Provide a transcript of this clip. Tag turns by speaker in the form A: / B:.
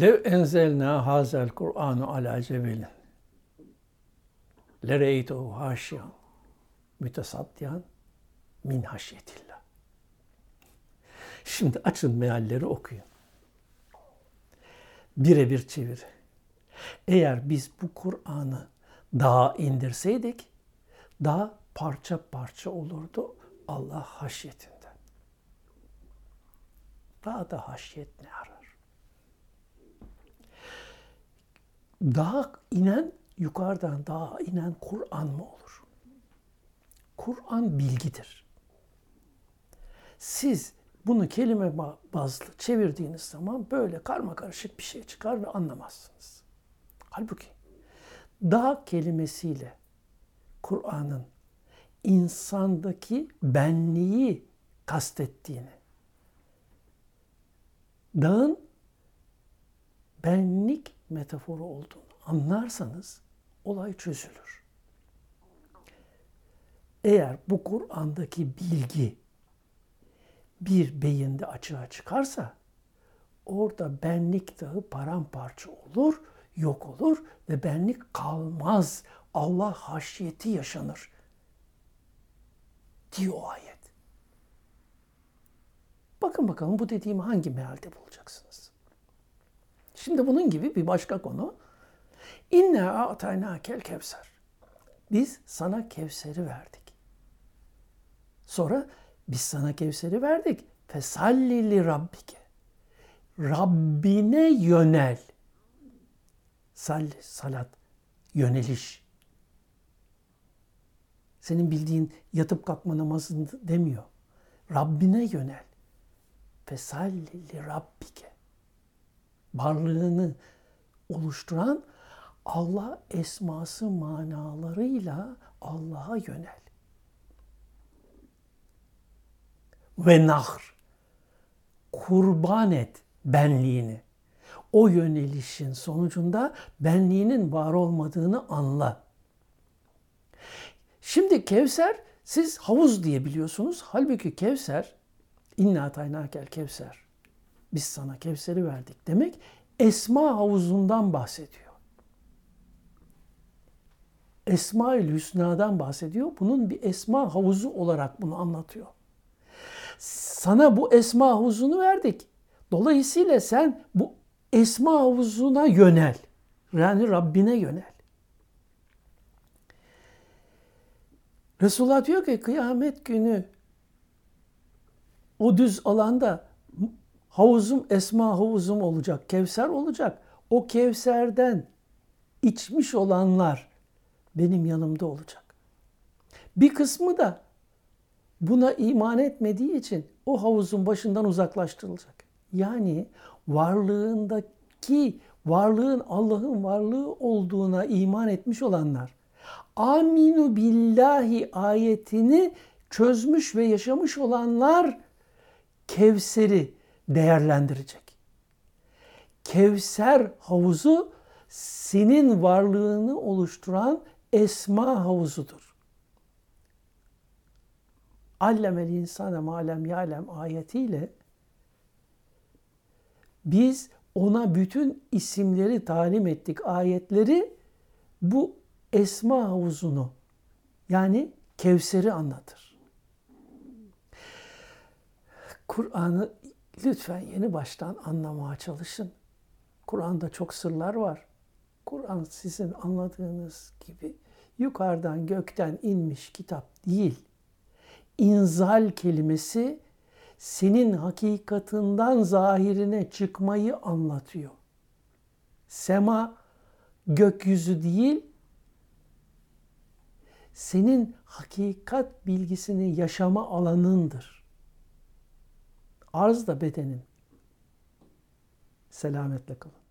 A: Lev enzelna hazel Kur'anu ala cebelin. Lereytuhu haşiyan mütesaddiyan min haşyetillah. Şimdi açın mealleri okuyun. Birebir çevir. Eğer biz bu Kur'an'ı dağa indirseydik, daha parça parça olurdu Allah haşyetinden. Daha da haşyet ne arar? Dağa inen, yukarıdan dağa inen Kur'an mı olur? Kur'an bilgidir. Siz bunu kelime bazlı çevirdiğiniz zaman böyle karma karışık bir şey çıkar ve anlamazsınız. Halbuki dağ kelimesiyle Kur'an'ın insandaki benliği kastettiğini, dağın benlik metaforu olduğunu anlarsanız olay çözülür. Eğer bu Kur'an'daki bilgi bir beyinde açığa çıkarsa orada benlik dağı paramparça olur, yok olur ve benlik kalmaz. Allah haşiyeti yaşanır. Diyor ayet. Bakın bakalım bu dediğimi hangi mealde bulacaksınız? Şimdi bunun gibi bir başka konu. İnne atayna kel kevser. Biz sana Kevser'i verdik. Sonra biz sana Kevser'i verdik. Fesalli li rabbike. Rabbine yönel. Salli, salat, yöneliş. Senin bildiğin yatıp kalkma namazını demiyor. Rabbine yönel. Fesalli li rabbike. Varlığını oluşturan Allah esması manalarıyla Allah'a yönel. Ve nahr. Kurban et benliğini. O yönelişin sonucunda benliğinin var olmadığını anla. Şimdi Kevser siz havuz diye biliyorsunuz. Halbuki Kevser inna taynakel Kevser. Biz sana Kevser'i verdik demek Esma havuzundan bahsediyor. Esma-ül Hüsna'dan bahsediyor. Bunun bir esma havuzu olarak bunu anlatıyor. Sana bu esma havuzunu verdik. Dolayısıyla sen bu esma havuzuna yönel. Yani Rabbine yönel. Resulullah diyor ki kıyamet günü o düz alanda havuzum esma havuzum olacak. Kevser olacak. O Kevser'den içmiş olanlar benim yanımda olacak. Bir kısmı da buna iman etmediği için o havuzun başından uzaklaştırılacak. Yani varlığındaki varlığın Allah'ın varlığı olduğuna iman etmiş olanlar aminu billahi ayetini çözmüş ve yaşamış olanlar Kevser'i değerlendirecek. Kevser havuzu senin varlığını oluşturan esma havuzudur. Allemel insane malem yalem ayetiyle biz ona bütün isimleri talim ettik ayetleri bu esma havuzunu yani Kevser'i anlatır. Kur'an'ı lütfen yeni baştan anlamaya çalışın. Kur'an'da çok sırlar var. Kur'an sizin anladığınız gibi yukarıdan gökten inmiş kitap değil. İnzal kelimesi senin hakikatından zahirine çıkmayı anlatıyor. Sema gökyüzü değil, senin hakikat bilgisini yaşama alanındır. Arz da bedenin. Selametle kalın.